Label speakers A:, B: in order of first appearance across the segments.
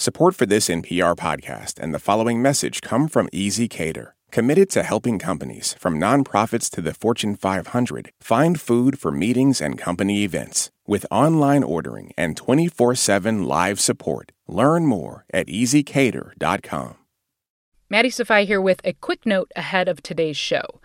A: Support for this NPR podcast and the following message come from ezCater, committed to helping companies, from nonprofits to the Fortune 500, find food for meetings and company events. With online ordering and 24 7 live support, learn more at ezcater.com.
B: Maddie Sofia here with a quick note ahead of today's show.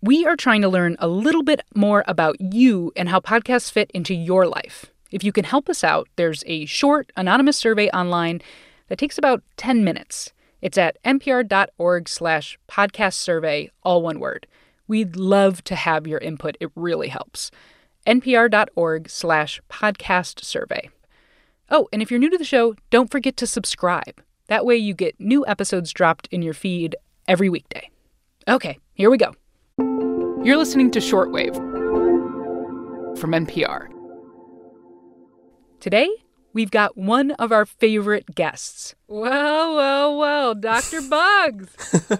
B: We are trying to learn a little bit more about you and how podcasts fit into your life. If you can help us out, there's a short, anonymous survey online that takes about 10 minutes. It's at npr.org slash podcast survey, all one word. We'd love to have your input. It really helps. npr.org slash podcast survey. Oh, and if you're new to the show, don't forget to subscribe. That way you get new episodes dropped in your feed every weekday. Okay, here we go. You're listening to Shortwave from NPR. Today, we've got one of our favorite guests. Well, well, well, Dr. Bugs.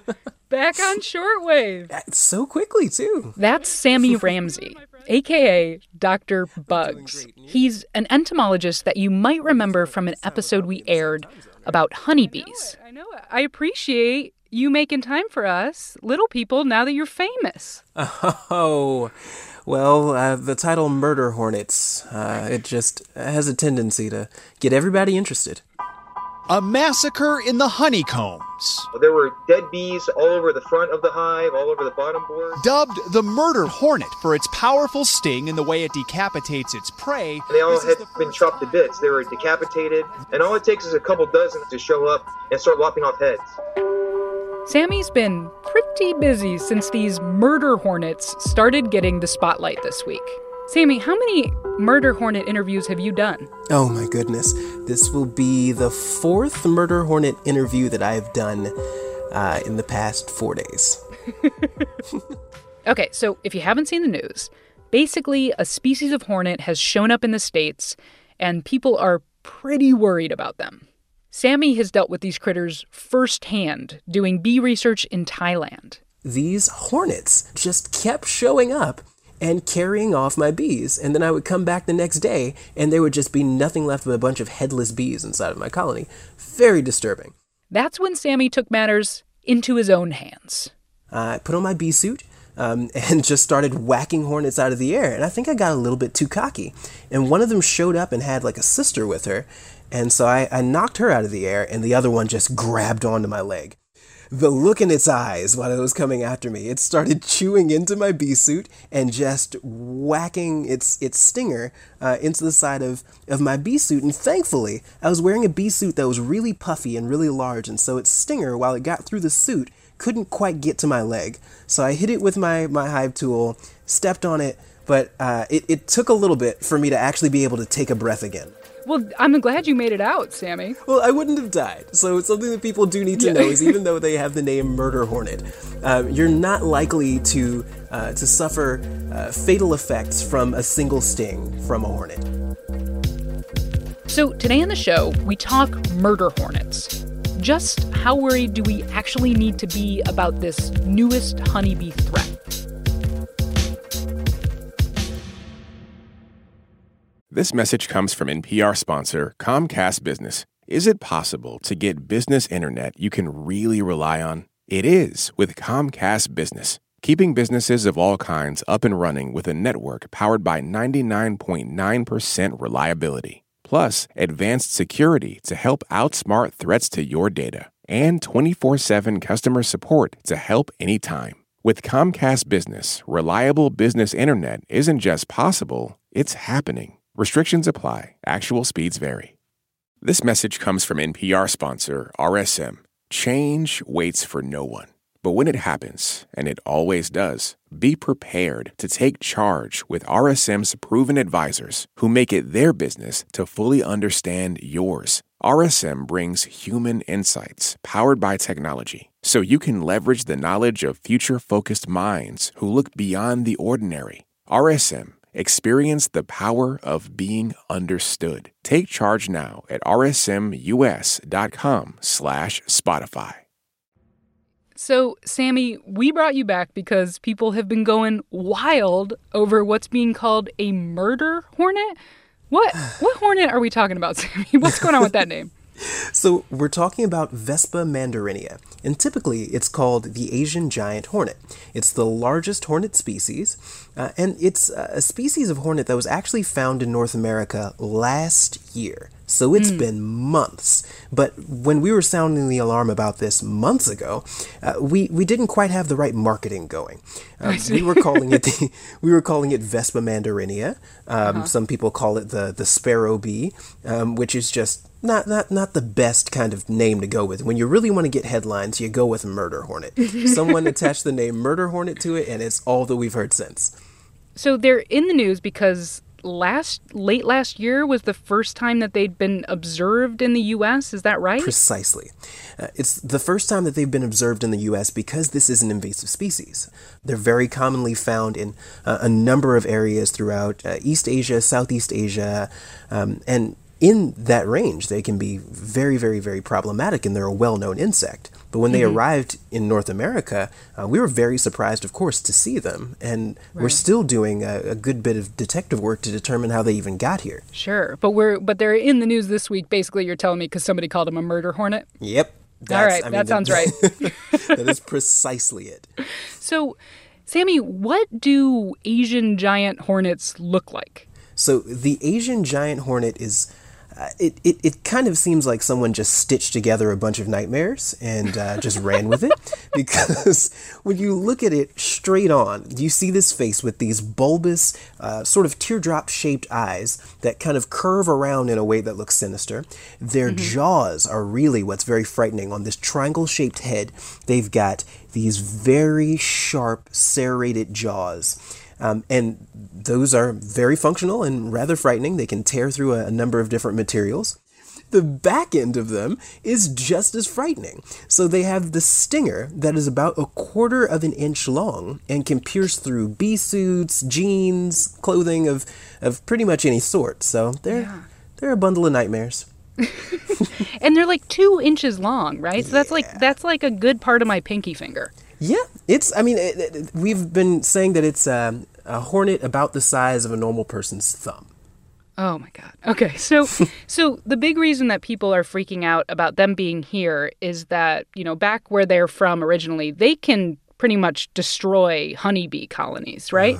B: Back on Shortwave.
C: Uh, so quickly, too.
B: That's Sammy Ramsey, aka Dr. Bugs. He's an entomologist that you might remember from an episode we aired about honeybees. I know. I appreciate you making time for us, little people, now that you're famous.
C: Oh, well, uh, the title Murder Hornets, uh, it just has a tendency to get everybody interested.
D: A massacre in the honeycombs.
E: There were dead bees all over the front of the hive, all over the bottom board.
D: Dubbed the murder hornet for its powerful sting and the way it decapitates its prey.
E: They all had
D: the
E: been chopped to bits. They were decapitated, and all it takes is a couple dozen to show up and start lopping off heads.
B: Sammy's been pretty busy since these murder hornets started getting the spotlight this week. Sammy, how many murder hornet interviews have you done?
C: Oh my goodness. This will be the fourth Murder Hornet interview that I've done uh, in the past four days.
B: Okay, so if you haven't seen the news, basically a species of hornet has shown up in the States and people are pretty worried about them. Sammy has dealt with these critters firsthand doing bee research in Thailand.
C: These hornets just kept showing up and carrying off my bees. And then I would come back the next day and there would just be nothing left but a bunch of headless bees inside of my colony. Very disturbing.
B: That's when Sammy took matters into his own hands.
C: I put on my bee suit um, and just started whacking hornets out of the air. And I think I got a little bit too cocky. And one of them showed up and had like a sister with her. And so I, I knocked her out of the air, and the other one just grabbed onto my leg. The look in its eyes while it was coming after me, it started chewing into my bee suit and just whacking its its stinger uh, into the side of, of my bee suit. And thankfully, I was wearing a bee suit that was really puffy and really large, and so its stinger, while it got through the suit, couldn't quite get to my leg. So I hit it with my, my hive tool, stepped on it, but uh, it, it took a little bit for me to actually be able to take a breath again.
B: Well, I'm glad you made it out, Sammy.
C: Well, I wouldn't have died. So something that people do need to know is even though they have the name Murder Hornet, um, you're not likely to uh, to suffer uh, fatal effects from a single sting from a hornet.
B: So, today on the show, we talk murder hornets. Just how worried do we actually need to be about this newest honeybee threat?
A: This message comes from NPR sponsor Comcast Business. Is it possible to get business internet you can really rely on? It is with Comcast Business. Keeping businesses of all kinds up and running with a network powered by 99.9% reliability. Plus, advanced security to help outsmart threats to your data. And 24 7 customer support to help anytime. With Comcast Business, reliable business internet isn't just possible, it's happening. Restrictions apply, actual speeds vary. This message comes from NPR sponsor RSM. Change waits for no one. But when it happens, and it always does, be prepared to take charge with RSM's proven advisors who make it their business to fully understand yours. RSM brings human insights powered by technology so you can leverage the knowledge of future focused minds who look beyond the ordinary. RSM Experience the power of being understood. Take charge now at rsmus.com slash Spotify.
B: So, Sammy, we brought you back because people have been going wild over what's being called a murder hornet. What what hornet are we talking about, Sammy? What's going on with that name?
C: So we're talking about Vespa mandarinia, and typically it's called the Asian giant hornet. It's the largest hornet species, uh, and it's a species of hornet that was actually found in North America last year. So it's been months. But when we were sounding the alarm about this months ago, uh, we we didn't quite have the right marketing going. Uh, we were calling it the, we were calling it Vespa mandarinia. Um, Some people call it the the sparrow bee, um, which is just not not not the best kind of name to go with. When you really want to get headlines, you go with murder hornet. Someone attached the name murder hornet to it, and it's all that we've heard since.
B: So they're in the news because last late last year was the first time that they'd been observed in the US, is that right?
C: Precisely. Uh, it's the first time that they've been observed in the U.S. because this is an invasive species. They're very commonly found in uh, a number of areas throughout uh, East Asia, Southeast Asia, um, and in that range, they can be very, very, very problematic, and they're a well known insect. But when they arrived in North America, uh, we were very surprised, of course, to see them. And we're still doing a, a good bit of detective work to determine how they even got here.
B: Sure. But we're but they're in the news this week basically you're telling me cuz somebody called them a murder hornet.
C: Yep.
B: All right, that sounds right.
C: that is precisely it.
B: So, Sammy, what do Asian giant hornets look like?
C: So the Asian giant hornet is. Uh, it, it, it kind of seems like someone just stitched together a bunch of nightmares and uh, just ran with it. Because when you look at it straight on, you see this face with these bulbous, uh, sort of teardrop shaped eyes that kind of curve around in a way that looks sinister. Their jaws are really what's very frightening. On this triangle shaped head, they've got these very sharp, serrated jaws. Um, and those are very functional and rather frightening. They can tear through a, a number of different materials. The back end of them is just as frightening. So they have the stinger that is about a quarter of an inch long and can pierce through bee suits, jeans, clothing of, of pretty much any sort. So they're they're a bundle of nightmares.
B: And they're like 2 inches long, right? So that's like that's like a good part of my pinky finger.
C: Yeah, it's. I mean, it, it- we've been saying that it's um, a hornet about the size of a normal person's thumb.
B: Oh my god. Okay. So so the big reason that people are freaking out about them being here is that, you know, back where they're from originally, they can pretty much destroy honeybee colonies, right?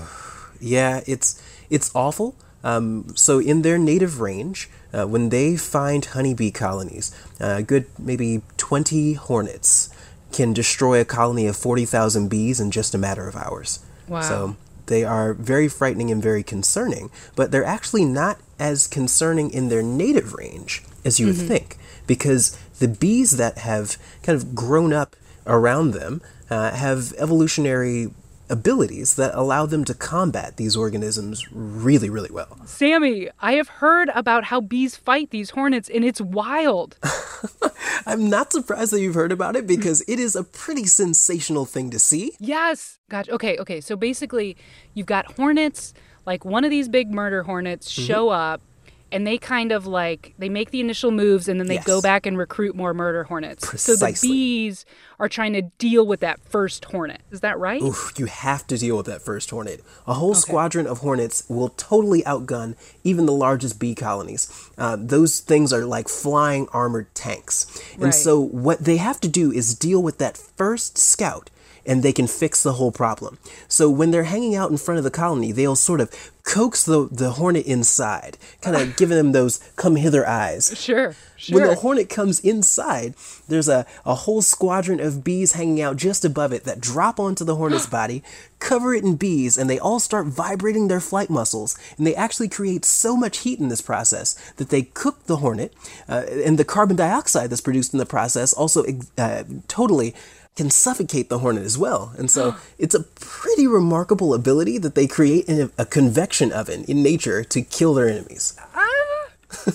C: Yeah, it's it's awful. Um, so in their native range, uh, when they find honeybee colonies, a good maybe twenty hornets can destroy a colony of forty thousand bees in just a matter of hours.
B: Wow.
C: So they are very frightening and very concerning, but they're actually not as concerning in their native range as you would think, because the bees that have kind of grown up around them uh, have evolutionary abilities that allow them to combat these organisms really, really well.
B: Sammy, I have heard about how bees fight these hornets and it's wild.
C: I'm not surprised that you've heard about it because it is a pretty sensational thing to see.
B: Yes. Gotcha. Okay, okay. So basically, you've got hornets, like one of these big murder hornets
C: Mm-hmm.
B: show up and they kind of like they make the initial moves and then they go back and recruit more murder hornets. Precisely. So the bees are trying to deal with that first hornet. Is that right?
C: Oof, you have to deal with that first hornet. A whole squadron of hornets will totally outgun even the largest bee colonies. Uh, those things are like flying armored tanks. And
B: Right.
C: so, what they have to do is deal with that first scout. And they can fix the whole problem. So when they're hanging out in front of the colony, they'll sort of coax the, the hornet inside, kind of giving them those come hither eyes.
B: Sure. Sure.
C: When the hornet comes inside, there's a, a whole squadron of bees hanging out just above it that drop onto the hornet's body, cover it in bees, and they all start vibrating their flight muscles. And they actually create so much heat in this process that they cook the hornet, uh, and the carbon dioxide that's produced in the process also uh, totally can suffocate the hornet as well. And so ah. it's a pretty remarkable ability that they create in a, a convection oven in nature to kill their enemies.
B: Ah,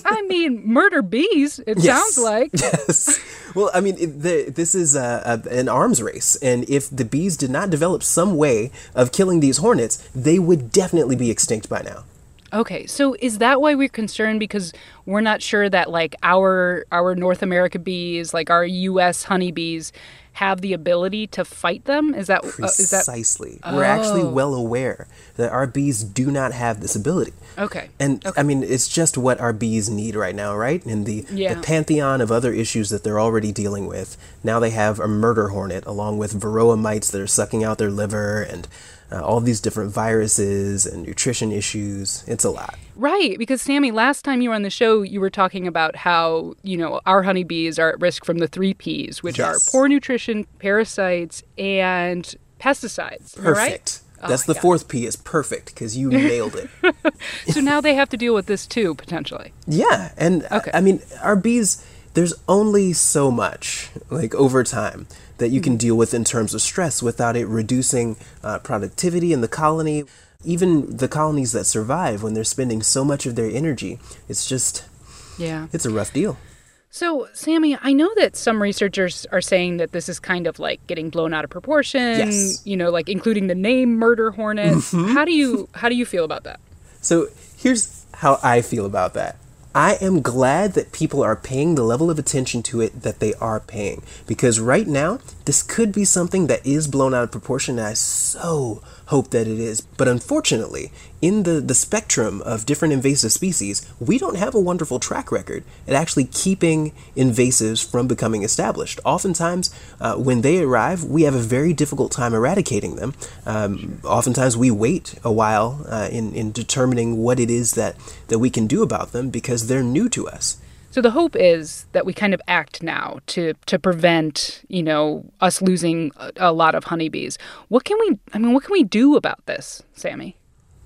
B: I mean, murder bees, it
C: Yes.
B: sounds like.
C: Yes. Well, I mean, it, the, this is a, a, an arms race, and if the bees did not develop some way of killing these hornets, they would definitely be extinct by now.
B: Okay, so is that why we're concerned because we're not sure that like our our North America bees, like our US honeybees, have the ability to fight them? Is that uh, is that
C: Precisely. We're actually
B: Oh.
C: well aware that our bees do not have this ability.
B: okay?
C: And I mean, it's just what our bees need right now, right? In the,
B: Yeah.
C: the pantheon of other issues that they're already dealing with, now they have a murder hornet along with varroa mites that are sucking out their liver and uh, all these different viruses and nutrition issues. It's a lot.
B: Right, because Sammy, last time you were on the show, you were talking about how, you know, our honeybees are at risk from the three Ps, which are poor nutrition, parasites, and pesticides. I right?
C: Perfect. That's the fourth P is perfect because you nailed it.
B: So now they have to deal with this too, potentially.
C: Yeah, and I-
B: Okay.
C: I mean, our bees. There's only so much, like over time, that you can deal with in terms of stress without it reducing uh, productivity in the colony. Even the colonies that survive when they're spending so much of their energy, it's just,
B: Yeah.
C: it's a rough deal.
B: So, Sammy, I know that some researchers are saying that this is kind of like getting blown out of proportion,
C: Yes. Mm-hmm.
B: you know, like including the name murder hornet. How do you how do you feel about that?
C: So here's how I feel about that. I am glad that people are paying the level of attention to it that they are paying. Because right now, this could be something that is blown out of proportion, and I so hope that it is. But unfortunately, in the, the spectrum of different invasive species, we don't have a wonderful track record at actually keeping invasives from becoming established. Oftentimes, uh, when they arrive, we have a very difficult time eradicating them. Um, oftentimes, we wait a while uh, in, in determining what it is that, that we can do about them because they're new to us.
B: So the hope is that we kind of act now to to prevent, you know, us losing a, a lot of honeybees. What can we I mean, what can we do about this, Sammy?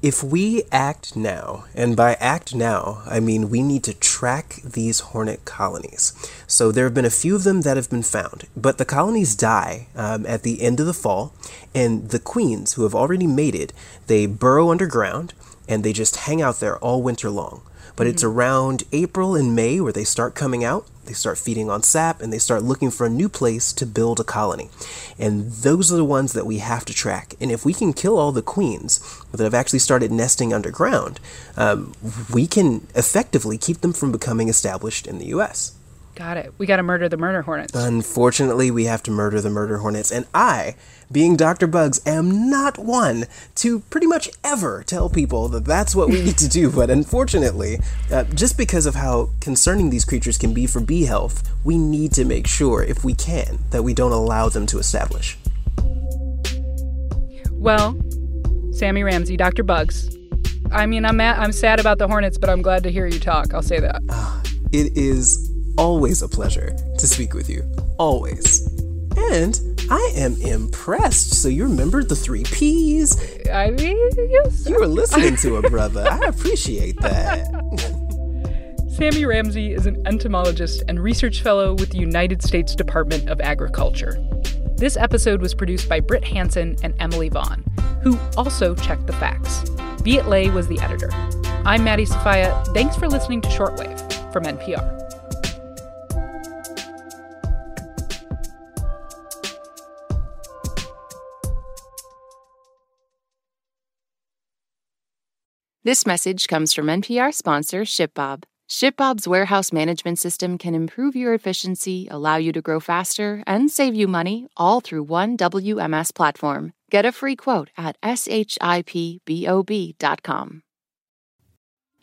C: If we act now, and by act now, I mean we need to track these hornet colonies. So there have been a few of them that have been found, but the colonies die um, at the end of the fall, and the queens who have already mated, they burrow underground and they just hang out there all winter long. But it's around April and May where they start coming out. They start feeding on sap and they start looking for a new place to build a colony. And those are the ones that we have to track. And if we can kill all the queens that have actually started nesting underground, um, we can effectively keep them from becoming established in the US.
B: Got it. We got to murder the murder hornets.
C: Unfortunately, we have to murder the murder hornets, and I, being Dr. Bugs, am not one to pretty much ever tell people that that's what we need to do. But unfortunately, uh, just because of how concerning these creatures can be for bee health, we need to make sure, if we can, that we don't allow them to establish.
B: Well, Sammy Ramsey, Dr. Bugs. I mean, I'm mad, I'm sad about the hornets, but I'm glad to hear you talk. I'll say that.
C: It is always a pleasure to speak with you. Always. And I am impressed. So you remembered the three P's?
B: I mean, yes.
C: You were listening to a brother. I appreciate that.
B: Sammy Ramsey is an entomologist and research fellow with the United States Department of Agriculture. This episode was produced by Brit Hanson and Emily Vaughn, who also checked the facts. Viet Le was the editor. I'm Maddie Sofia. Thanks for listening to Shortwave from NPR.
F: This message comes from NPR sponsor ShipBob. ShipBob's warehouse management system can improve your efficiency, allow you to grow faster, and save you money all through one WMS platform. Get a free quote at shipbob.com.